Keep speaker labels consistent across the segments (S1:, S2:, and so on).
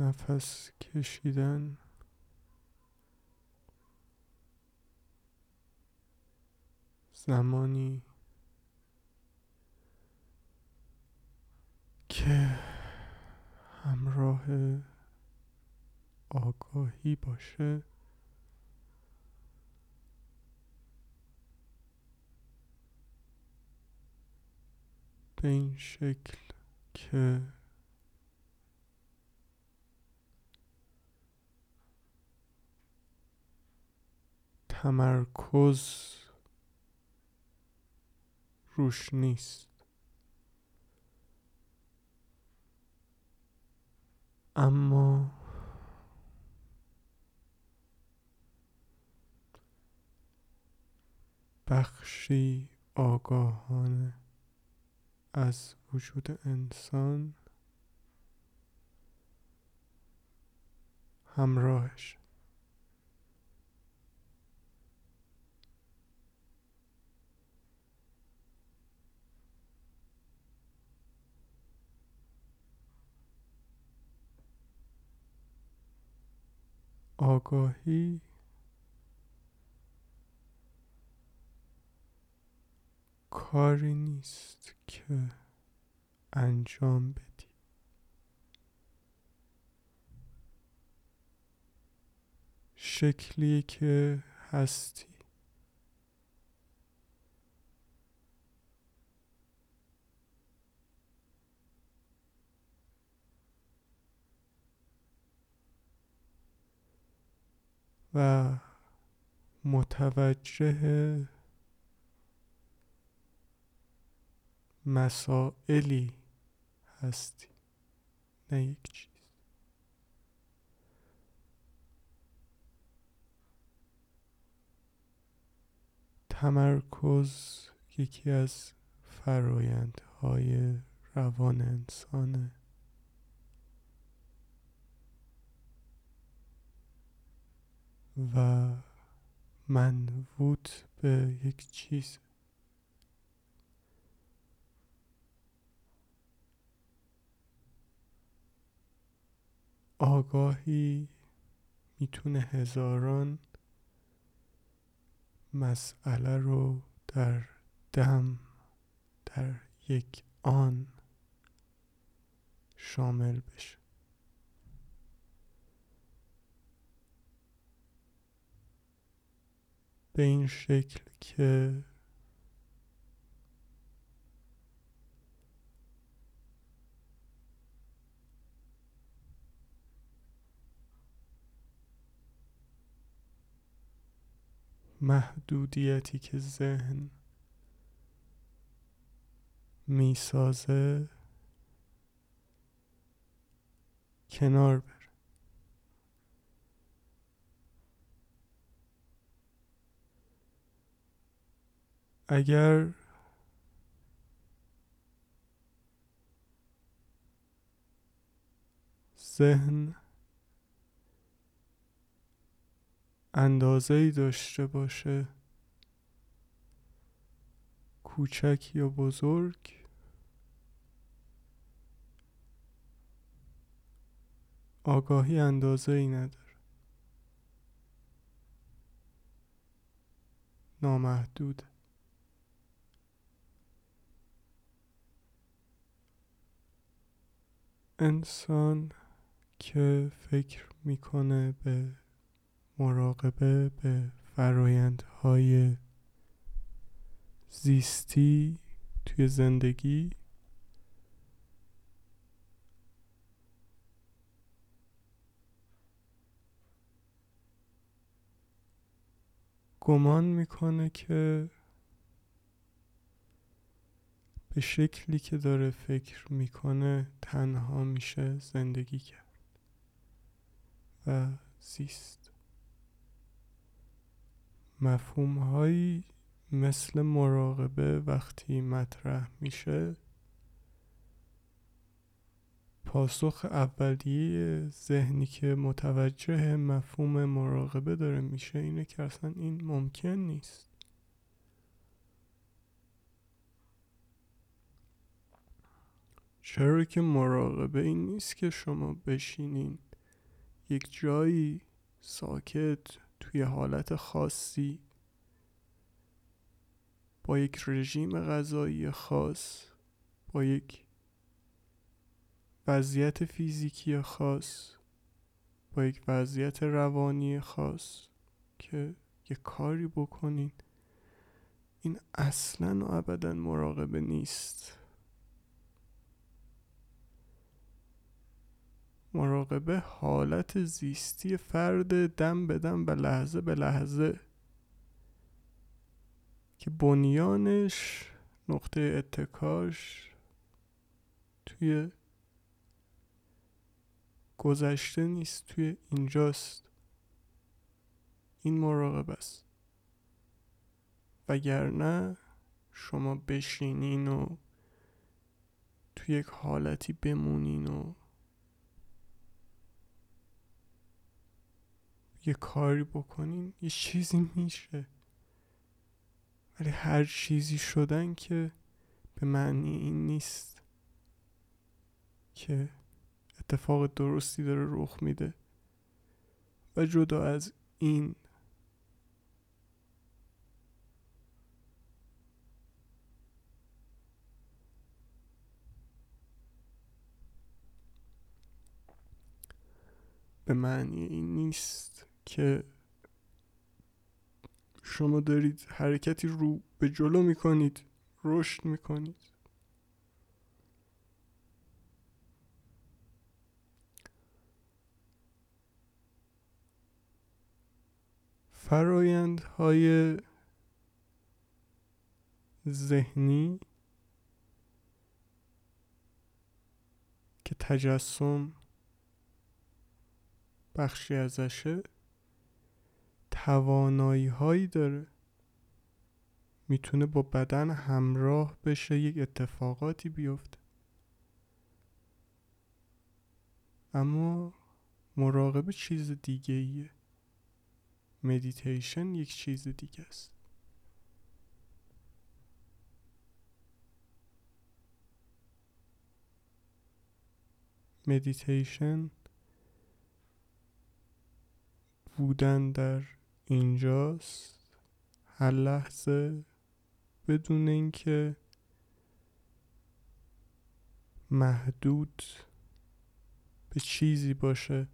S1: نفس کشیدن. زمانی که همراه آگاهی باشه به این شکل که تمرکز روش نیست. اما بخشی آگاهانه از وجود انسان همراهش. آگاهی. کاری نیست که انجام بدی. شکلی که هستی. و متوجه مسائلی هستی نه یک چیز. تمرکز یکی از فرایندهای روان انسانه. و منوط به یک چیز. آگاهی می‌تونه هزاران مسئله رو در دم در یک آن شامل بشه. به این شکل که محدودیتی که ذهن می‌سازه کنار بره. اگر ذهن اندازه داشته باشه کوچک یا بزرگ آگاهی اندازه ای نداره. نامحدوده. انسان که فکر می‌کنه به مراقبه به فرایندهای زیستی توی زندگی گمان می‌کنه که به شکلی که داره فکر می‌کنه تنها میشه زندگی کرد و زیست. مفهوم هایی مثل مراقبه وقتی مطرح میشه پاسخ اولیه ذهنی که متوجه مفهوم مراقبه داره میشه اینه که اصلا این ممکن نیست. چرا که مراقبه این نیست که شما بشینین. یک جایی ساکت توی حالت خاصی. با یک رژیم غذایی خاص با یک وضعیت فیزیکی خاص با یک وضعیت روانی خاص که یه کاری بکنین. این اصلا و ابدا مراقبه نیست. مراقبه حالت زیستی فرد دم به دم و لحظه به لحظه. که بنیانش نقطه اتکاش توی گذشته نیست توی اینجاست. این مراقبه است. وگرنه شما بشینین و توی یک حالتی بمونین و یه کاری بکنین یه چیزی میشه. ولی هر چیزی شدن که به معنی این نیست که اتفاق درستی داره رخ میده. و جدا از این به معنی این نیست. که شما دارید حرکتی رو به جلو می‌کنید رشد می‌کنید. فرایندهای ذهنی که تجسم بخشی ازشه توانایی هایی داره. می‌تونه با بدن همراه بشه یک اتفاقاتی بیفته. اما مراقبه چیز دیگه ایه مدیتیشن یک چیز دیگه است. مدیتیشن بودن در اینجاست. هر لحظه بدون اینکه محدود به چیزی باشه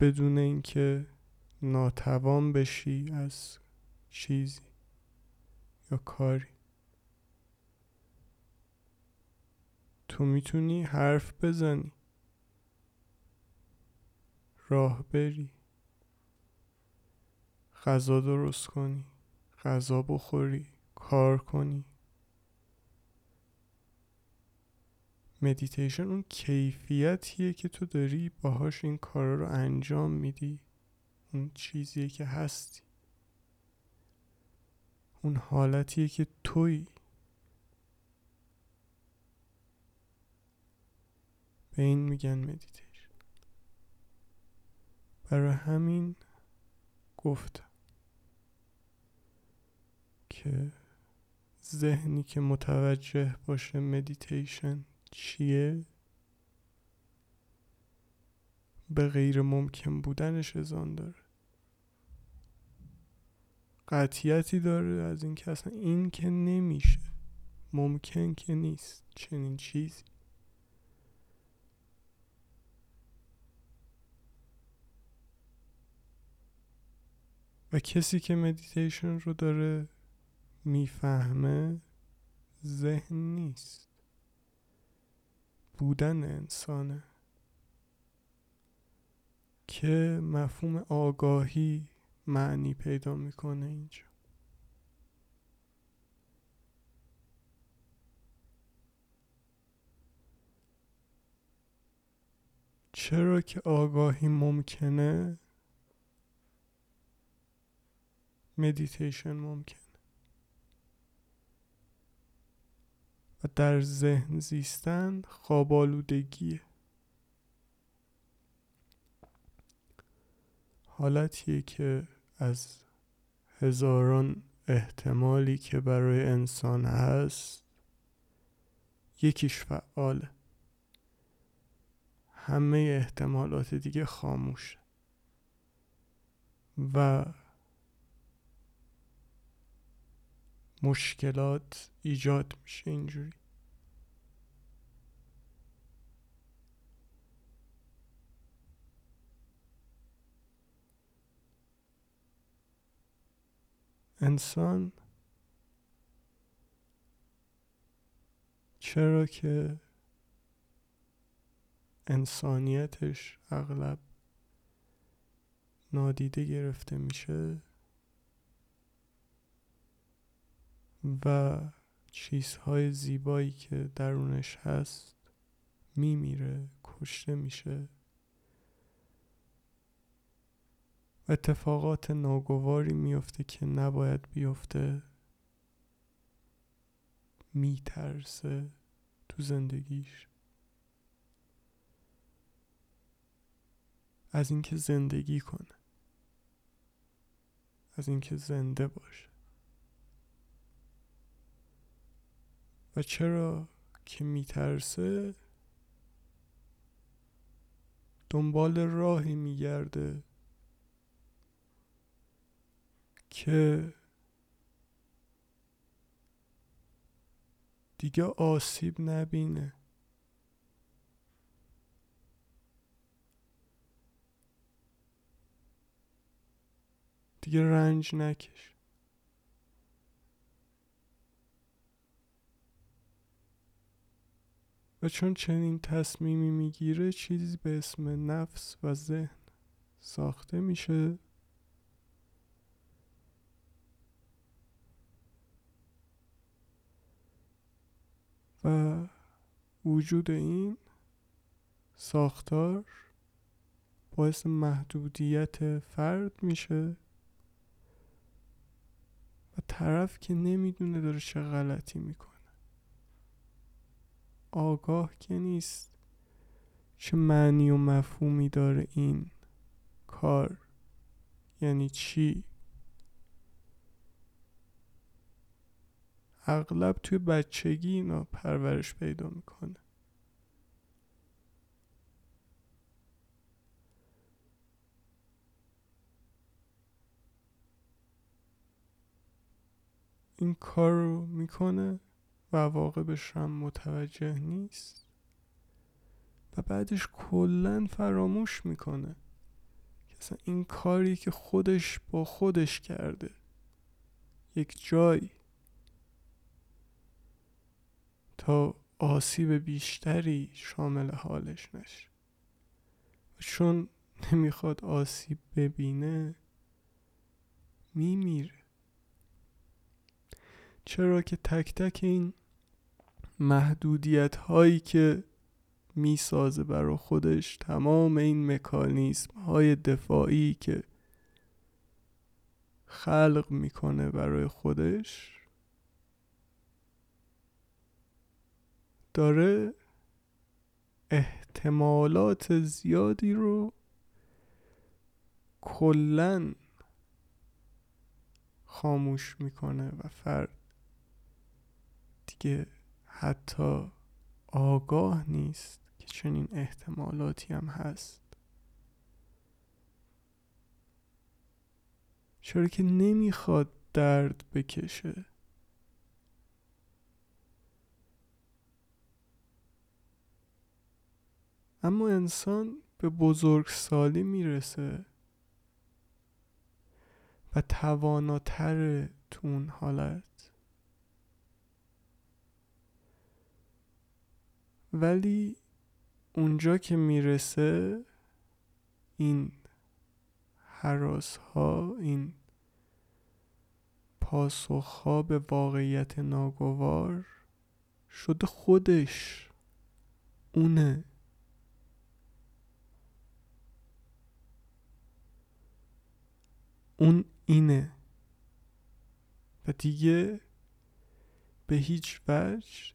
S1: بدون اینکه ناتوان بشی از چیزی یا کاری. تو می‌تونی حرف بزنی راه بری. غذا درست کنی غذا بخوری کار کنی. مدیتیشن اون کیفیتیه که تو داری باهاش این کارا رو انجام میدی. اون چیزیه که هستی. اون حالتیه که توی به این میگن مدیتیشن برای همین گفتم. که ذهنی که متوجه باشه مدیتیشن چیه به غیر ممکن بودنش ازان داره. قطیتی داره از این که اصلا این که نمیشه ممکن که نیست چنین چیزی. و کسی که مدیتیشن رو داره می‌فهمه ذهن نیست. بودن انسانه. که مفهوم آگاهی معنی پیدا می‌کنه اینجا. چرا که آگاهی ممکنه؟ مدیتیشن ممکنه. در ذهن زیستن خواب آلودگیه حالتیه که از هزاران احتمالی که برای انسان هست یکیش فعاله. همه احتمالات دیگه خاموشه. و مشکلات ایجاد میشه اینجوری. انسان چرا که انسانیتش اغلب نادیده گرفته میشه؟ و چیزهای زیبایی که درونش هست میمیره کشته میشه. اتفاقات ناگواری میفته که نباید بیفته. میترسه تو زندگیش. از اینکه زندگی کنه. از اینکه زنده باشه. و چرا که میترسه؟ دنبال راهی میگرده که دیگه آسیب نبینه. دیگه رنج نکش. چون چنین تصمیمی می‌گیره چیزی به اسم نفس و ذهن ساخته میشه. و وجود این ساختار باعث محدودیت فرد میشه. و طرف که نمی‌دونه داره چه غلطی می‌کنه. آگاه که نیست. چه معنی و مفهومی داره این کار؟ یعنی چی؟ اغلب توی بچگی اینا پرورش پیدا می‌کنه. این کار رو می‌کنه عواقبش هم متوجه نیست و بعدش کلا فراموش می‌کنه که این کاری که خودش با خودش کرده یک جایی تا آسیب بیشتری شامل حالش نشه. چون نمی‌خواد آسیب ببینه میمیره. چرا که تک تک این محدودیت هایی که می‌سازه برا خودش تمام این مکانیزم های دفاعی که خلق می‌کنه برای خودش داره احتمالات زیادی رو کلا خاموش می‌کنه و فرد دیگه حتی آگاه نیست که چنین احتمالاتی هم هست. چرا که نمی‌خواد درد بکشه. اما انسان به بزرگسالی می‌رسه و تواناتر تو اون حالت. ولی اونجا که می‌رسه این حراس ها این پاسخ ها به واقعیت ناگوار شده خودش اونه. اون اینه. و دیگه به هیچ وجه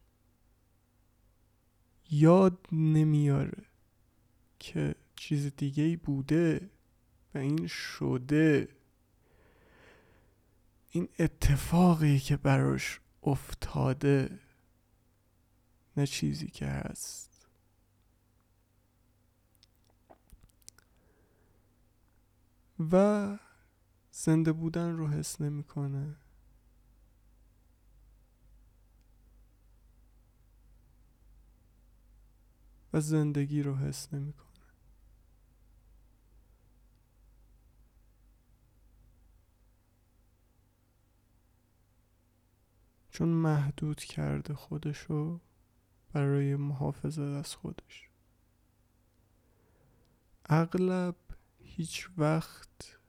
S1: یاد نمیاره که چیز دیگه بوده و این شده. این اتفاقی که براش افتاده نه چیزی که هست. و زنده بودن رو حس نمی‌کنه. و زندگی رو حس نمی‌کنه. چون محدود کرده خودشو برای محافظت از خودش. اغلب هیچ وقت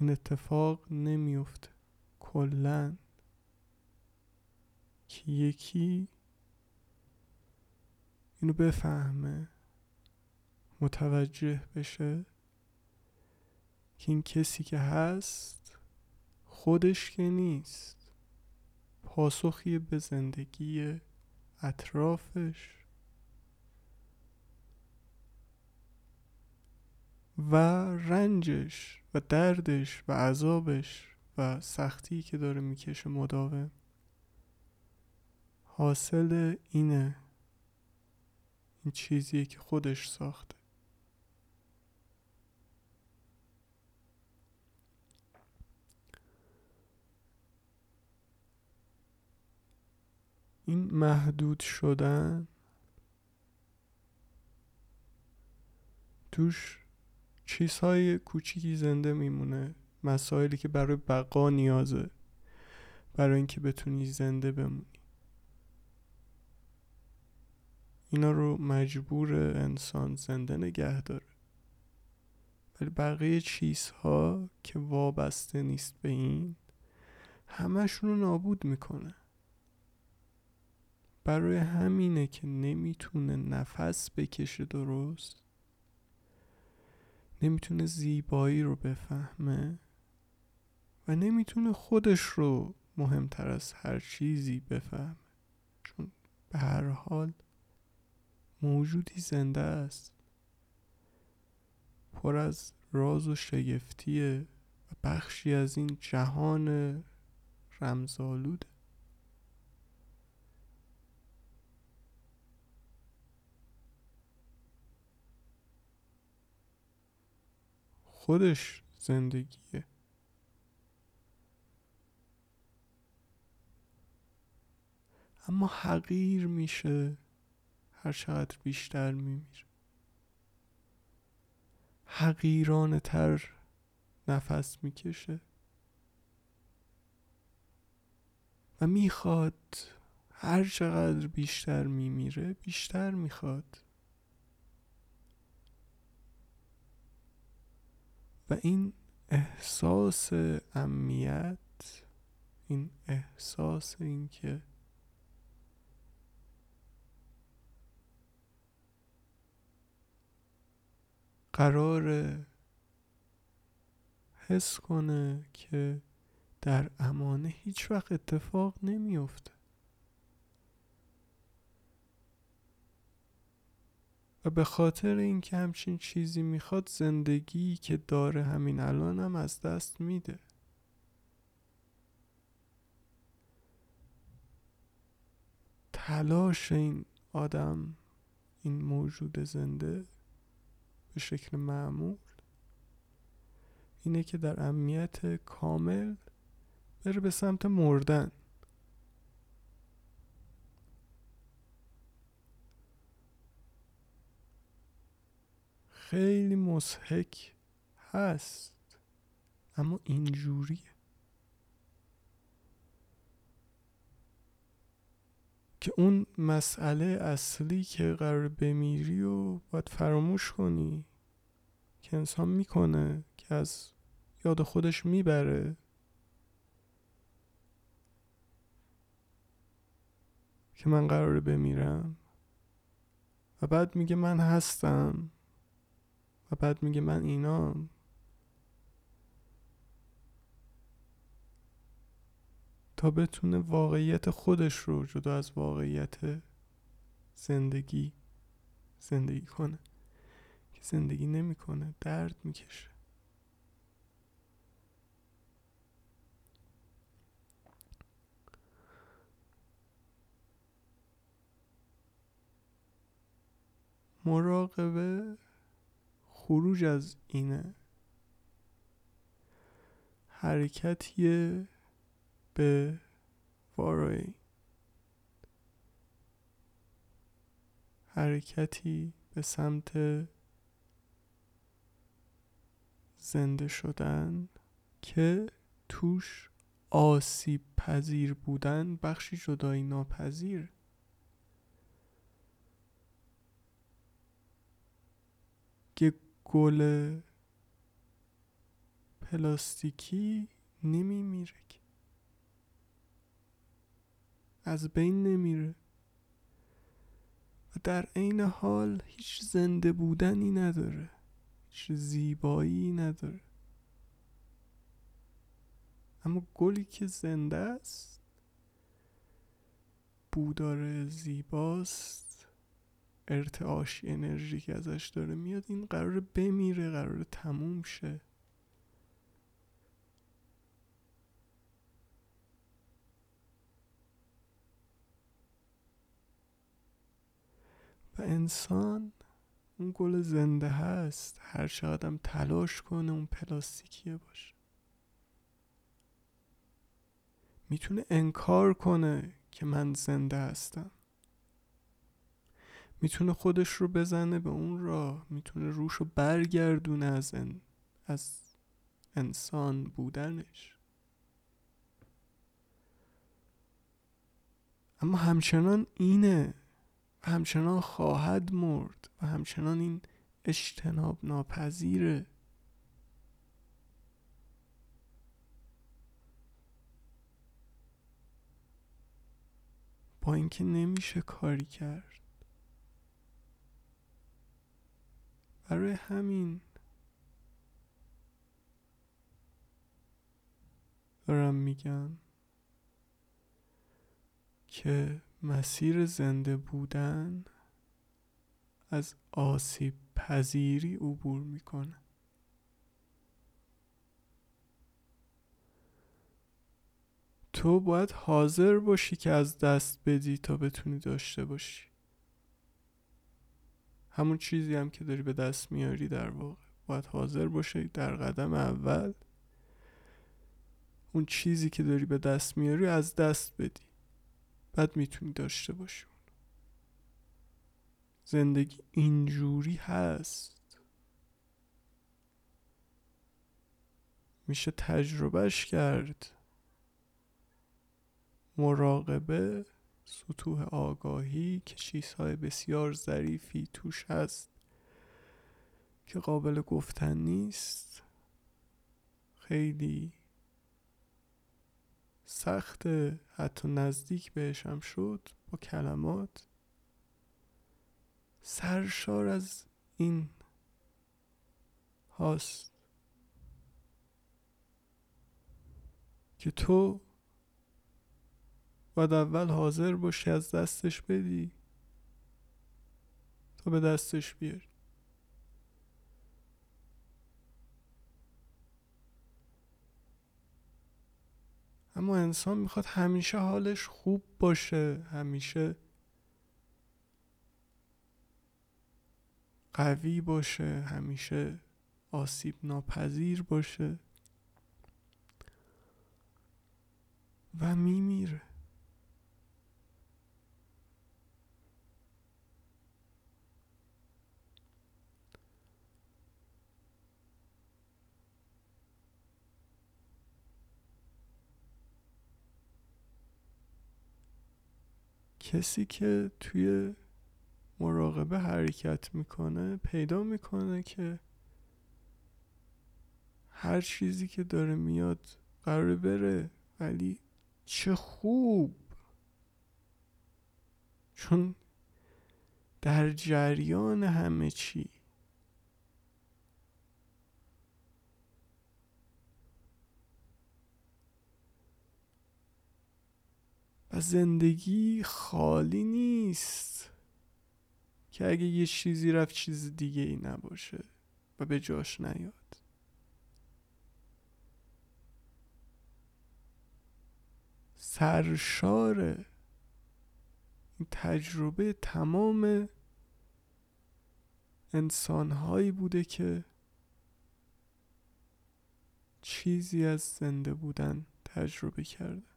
S1: این اتفاق نمیفته کلا که یکی اینو بفهمه. متوجه بشه که این کسی که هست خودش که نیست. پاسخی به زندگی اطرافش. و رنجش و دردش و عذابش و سختی که داره می‌کشه مداوم. حاصل اینه این چیزیه که خودش ساخته. این محدود شدن توش چیزهای کوچیکی زنده میمونه. مسائلی که برای بقا نیازه. برای اینکه بتونی زنده بمونی. اینا رو مجبور انسان زنده نگه داره. ولی بقیه چیزها که وابسته نیست به این همشون رو نابود می‌کنه. برای همینه که نمی‌تونه نفس بکشه درست. نمی‌تونه زیبایی رو بفهمه. و نمی‌تونه خودش رو مهمتر از هر چیزی بفهمه. چون به هر حال موجودی زنده است. پر از راز و شگفتیه و بخشی از این جهان رمزالوده خودش زندگیه. اما حقیر میشه. هر چقدر بیشتر میمیره. حقیرانه تر نفس می‌کشه. و می‌خواد هر چقدر بیشتر میمیره بیشتر می‌خواد. و این احساس امنیت این احساس اینکه قرار حس کنه که در امانه هیچ وقت اتفاق نمیافته. و به خاطر اینکه همچین چیزی می‌خواد زندگی که داره همین الان هم از دست میده. تلاش این آدم این موجود زنده به شکل معمول اینه که در امنیت کامل بره به سمت مردن. خیلی مسحک هست اما اینجوریه. که اون مسئله اصلی که قرار بمیری و باید فراموش کنی که انسان می‌کنه که از یاد خودش می‌بره. که من قراره بمیرم. و بعد میگه من هستم. و بعد میگه من اینام. بتونه واقعیت خودش رو جدا از واقعیت زندگی زندگی کنه. که زندگی نمی‌کنه درد می‌کشه. مراقبه خروج از اینه. حرکتیه به وارای حرکتی به سمت زنده شدن که توش آسیب پذیر بودن بخشی جدایی ناپذیر. که گل پلاستیکی نمیمیره. از بین نمیره. و در عین حال هیچ زنده بودنی نداره. هیچ زیبایی نداره. اما گلی که زنده است بودار زیباست. ارتعاشی انرژی که ازش داره میاد این قرار بمیره قرار تموم شه. و انسان اون گل زنده هست. هر چقدر تلاش کنه اون پلاستیکیه باشه. می‌تونه انکار کنه که من زنده هستم. می‌تونه خودش رو بزنه به اون راه. می‌تونه روش رو برگردونه از, از انسان بودنش. اما همچنان اینه همچنان خواهد مرد و همچنان این اجتناب ناپذیره. با اینکه نمیشه کاری کرد. برای همین دارم میگم که مسیر زنده بودن از آسیب پذیری عبور می‌کنه تو باید حاضر باشی که از دست بدی تا بتونی داشته باشی. همون چیزی هم که داری به دست میاری در واقع. باید حاضر باشی در قدم اول اون چیزی که داری به دست میاری از دست بدی. بعد می‌تونی داشته باشی زندگی اینجوری هست. میشه تجربهش کرد. مراقبه سطوح آگاهی که چیزهای بسیار ظریفی توش هست که قابل گفتن نیست. خیلی سخت حتی نزدیک بهشم شد با کلمات سرشار از این هاست که تو باید اول حاضر باشی از دستش بدی تا به دستش بیاری. اما انسان می‌خواد همیشه حالش خوب باشه همیشه قوی باشه همیشه آسیب ناپذیر باشه و میمیره. کسی که توی مراقبه حرکت می‌کنه پیدا می‌کنه که هر چیزی که داره میاد قرار بره. ولی چه خوب! چون در جریان همه چی زندگی خالی نیست که اگه یه چیزی رفت چیز دیگه ای نباشه و به جاش نیاد. سرشار این تجربه تمام انسانهایی بوده که چیزی از زنده بودن تجربه کرده.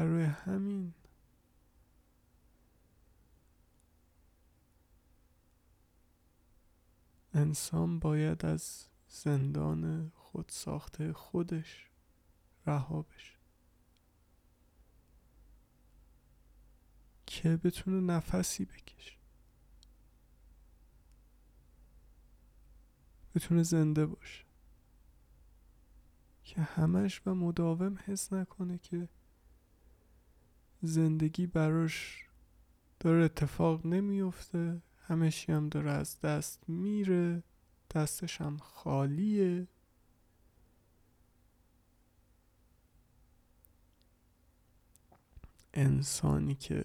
S1: برای همین. انسان باید از زندان خود ساخته خودش رها بشه. که بتونه نفسی بکشه. بتونه زنده باشه. که همش و مداوم حس نکنه که زندگی براش داره اتفاق نمیفته همشی هم داره از دست میره. دستش هم خالیه. انسانی که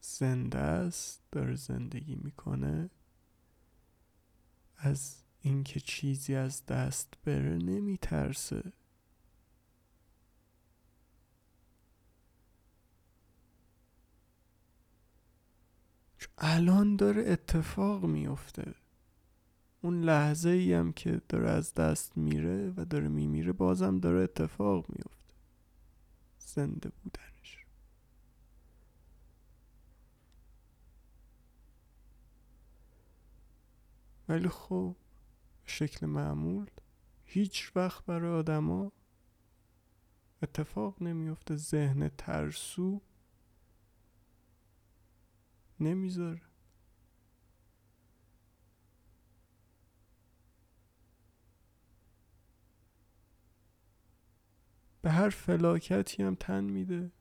S1: زنده است داره زندگی می‌کنه. از اینکه چیزی از دست بره نمیترسه. الان داره اتفاق میفته. اون لحظه ای هم که داره از دست میره و داره میمیره بازم داره اتفاق میفته. زنده بودنش. ولی خب شکل معمول هیچ وقت برای آدما اتفاق نمیفته. ذهن ترسو نمی‌ذاره. به هر فلاکتی هم تن میده.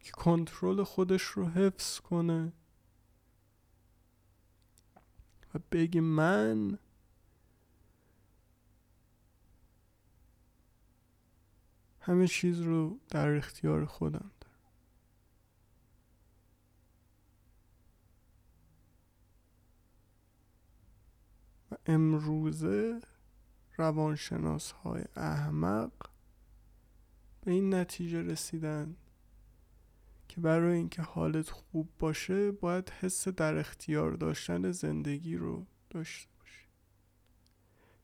S1: که کنترل خودش رو حفظ کنه. و بگه من همه چیز رو در اختیار خودم و امروزه روانشناس های احمق به این نتیجه رسیدن که برای اینکه حالت خوب باشه باید حس در اختیار داشتن زندگی رو داشته باشی.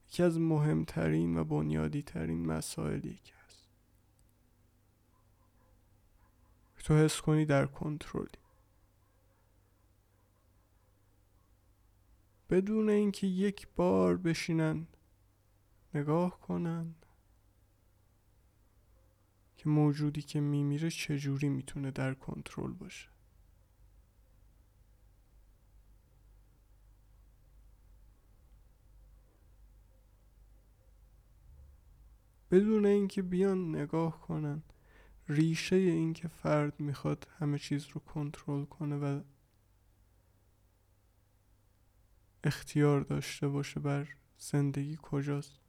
S1: یکی از مهمترین و بنیادی ترین مسائلی که تو حس کنی در کنترلی. بدون اینکه یک بار بشینن نگاه کنن که موجودی که میمیره چجوری می‌تونه در کنترل باشه. بدون اینکه بیان نگاه کنن. ریشه این که فرد می‌خواد همه چیز رو کنترل کنه و اختیار داشته باشه بر زندگی کجاست.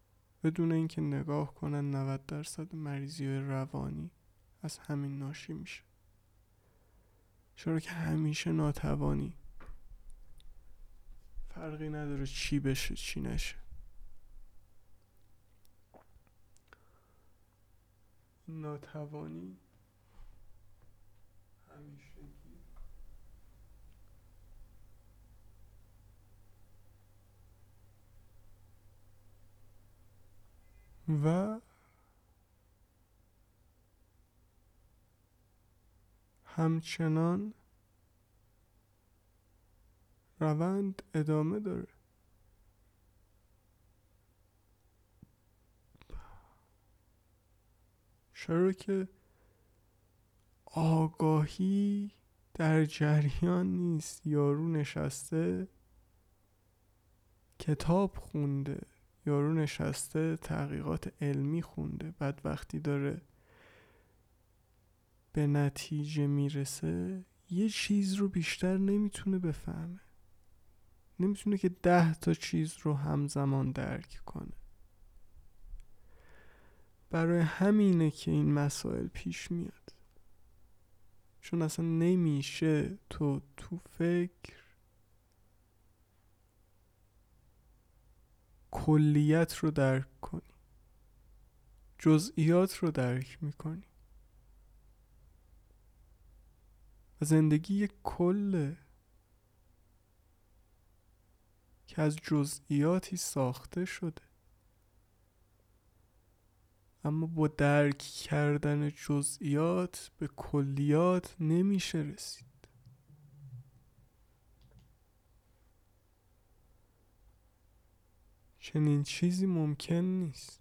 S1: بدون اینکه نگاه کنن 90 درصد مریضی روانی از همین ناشی میشه. چرا که همیشه ناتوانی. فرقی نداره چی بشه چی نشه. ناتوانی. همیشگی. و همچنان روند ادامه داره. چرا که آگاهی در جریان نیست. یارو نشسته کتاب خونده. یارو نشسته تحقیقات علمی خونده. بعد وقتی داره به نتیجه می‌رسه. یه چیز رو بیشتر نمی‌تونه بفهمه. نمی‌تونه که ده تا چیز رو همزمان درک کنه. برای همینه که این مسائل پیش میاد. چون اصلا نمیشه تو تو فکر کلیت رو درک کنی. جزئیات رو درک می‌کنی. و زندگی یک کله که از جزئیاتی ساخته شده. اما با درک کردن جزئیات به کلیات نمیشه رسید. چنین چیزی ممکن نیست.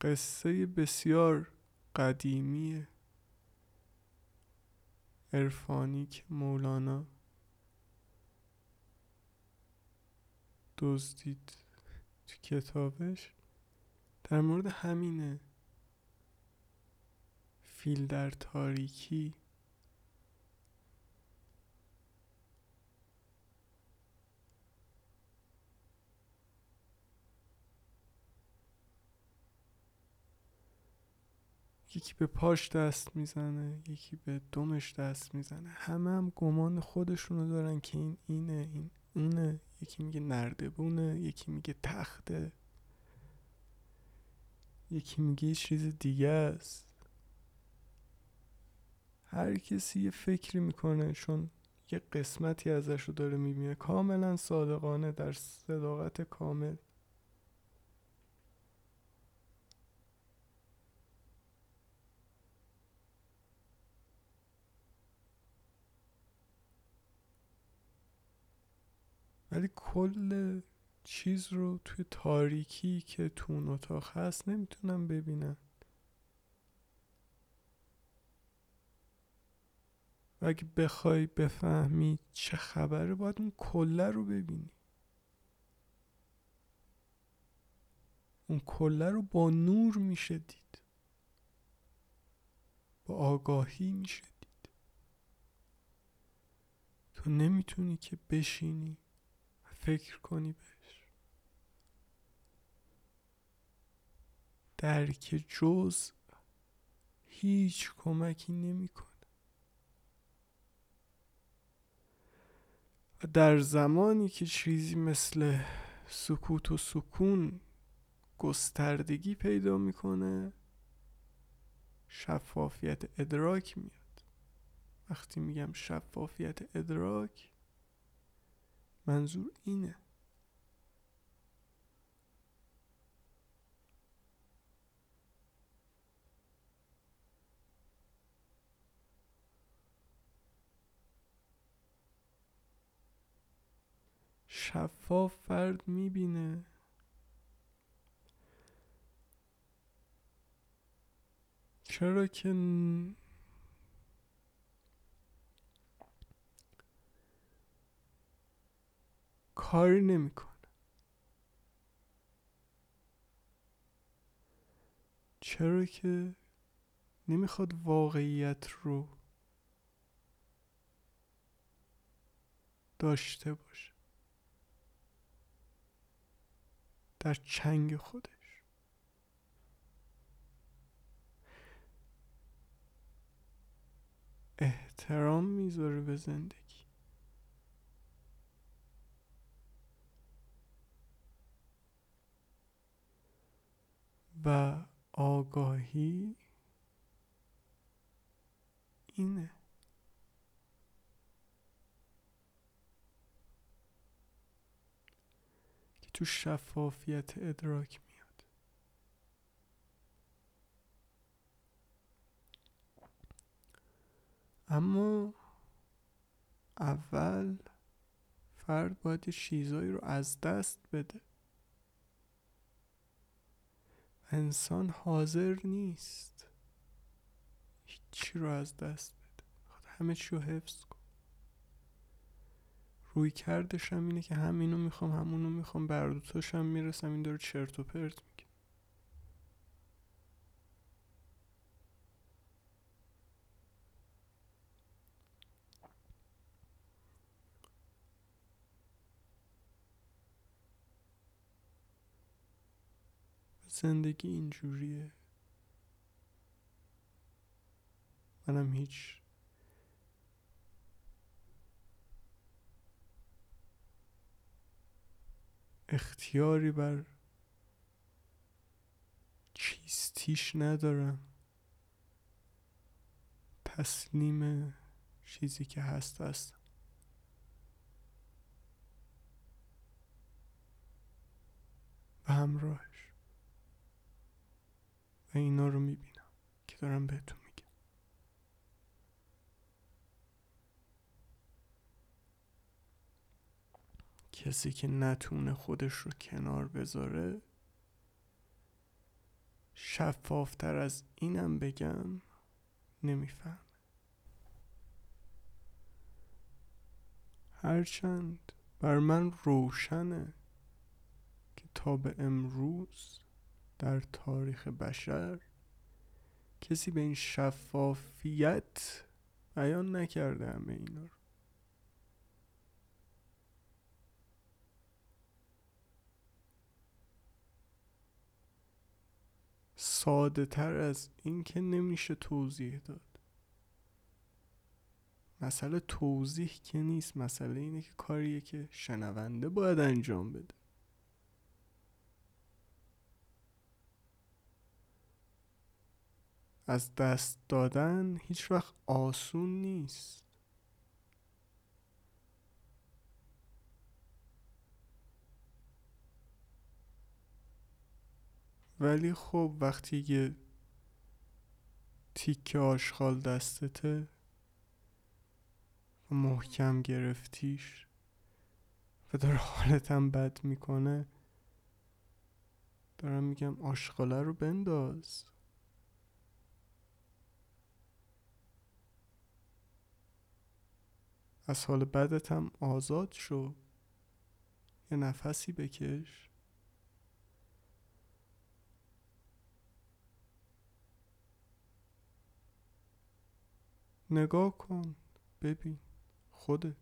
S1: قصه بسیار قدیمی عرفانی که مولانا دزدید تو کتابش. در مورد همینه. فیل در تاریکی یکی به پاش دست می‌زنه یکی به دمش دست می‌زنه. همه هم گمان خودشونو دارن که این اینه این اونه. یکی میگه نردبونه یکی میگه تخته. یکی میگه یه چیز دیگه است. هر کسی یه فکری می‌کنه چون یه قسمتی ازش رو داره می‌بینه. کاملا صادقانه در صداقت کامل. ولی کل چیز رو توی تاریکی که تو اون اتاق هست نمی‌تونم ببینم. و اگه بخوای بفهمی چه خبره باید اون کله رو ببینی. اون کله رو با نور میشه دید. با آگاهی میشه دید. تو نمی‌تونی که بشینی. فکر کنی بهش. درک جز هیچ کمکی نمی‌کنه. و در زمانی که چیزی مثل سکوت و سکون گستردگی پیدا می‌کنه شفافیت ادراک میاد. وقتی میگم شفافیت ادراک منظور اینه. شفاف فرد می‌بینه. چرا که کاری نمی‌کنه. چرا که نمی‌خواد واقعیت رو داشته باشه. در چنگ خودش. احترام می‌ذاره به زندگی. و آگاهی اینه. که تو شفافیت ادراک میاد. اما اول فرد باید چیزایی رو از دست بده. انسان حاضر نیست. هیچی رو از دست بده. همه چی رو حفظ کن. روی کردش هم اینه که همینو می‌خوام همونو می‌خوام بردوتاش هم می‌رسم این داره چرت و پرت زندگی اینجوریه. منم هیچ اختیاری بر چیستیش ندارم. تسلیم چیزی که هست هستم و همراهش و اینا رو می‌بینم که دارم بهتون میگم. کسی که نتونه خودش رو کنار بذاره شفافتر از اینم بگم نمیفهم هرچند بر من روشنه که تا به امروز در تاریخ بشر. کسی به این شفافیت بیان نکرده همه اینا رو. ساده تر از این که نمیشه توضیح داد. مسئله توضیح که نیست مسئله اینه که کاریه که شنونده باید انجام بده. از دست دادن هیچ وقت آسون نیست. ولی خب وقتی یه تیکه آشغال دستته و محکم گرفتیش و داره حالتم بد می‌کنه دارم میگم آشغاله رو بنداز. از حال بدت هم آزاد شو. یه نفسی بکش. نگاه کن. ببین. خودت.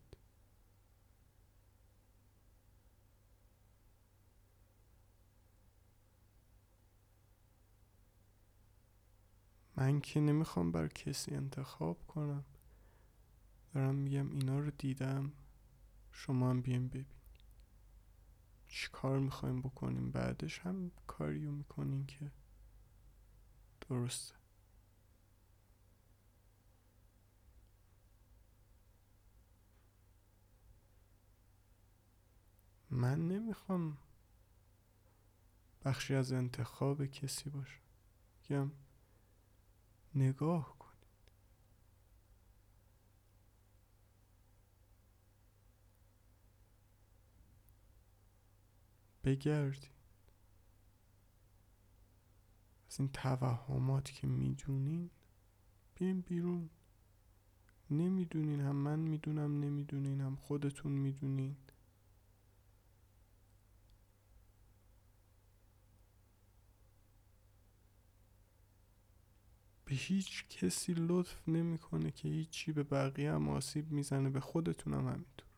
S1: من که نمی‌خوام بر کسی انتخاب کنم. دارم میگم اینا رو دیدم شما هم بیاین ببین. چی کار می‌خوایم بکنیم؟ بعدش هم کاریو می‌کنین که درسته. من نمی‌خوام بخشی از انتخاب کسی باشه میگم نگاه کنید بگردید از این توهمات که می‌دونین بیاین بیرون. نمی‌دونین هم من می‌دونم نمی‌دونین هم خودتون می‌دونین. به هیچ کسی لطف نمی‌کنه که هیچی به بقیه هم آسیب می‌زنه به خودتونم همینطور.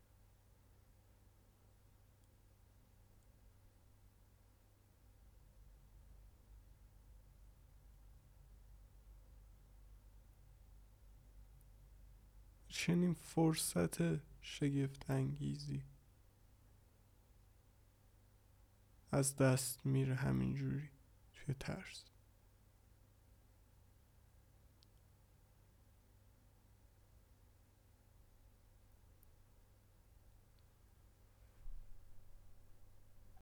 S1: چنین فرصت شگفت انگیزی از دست میره همینجوری توی ترس.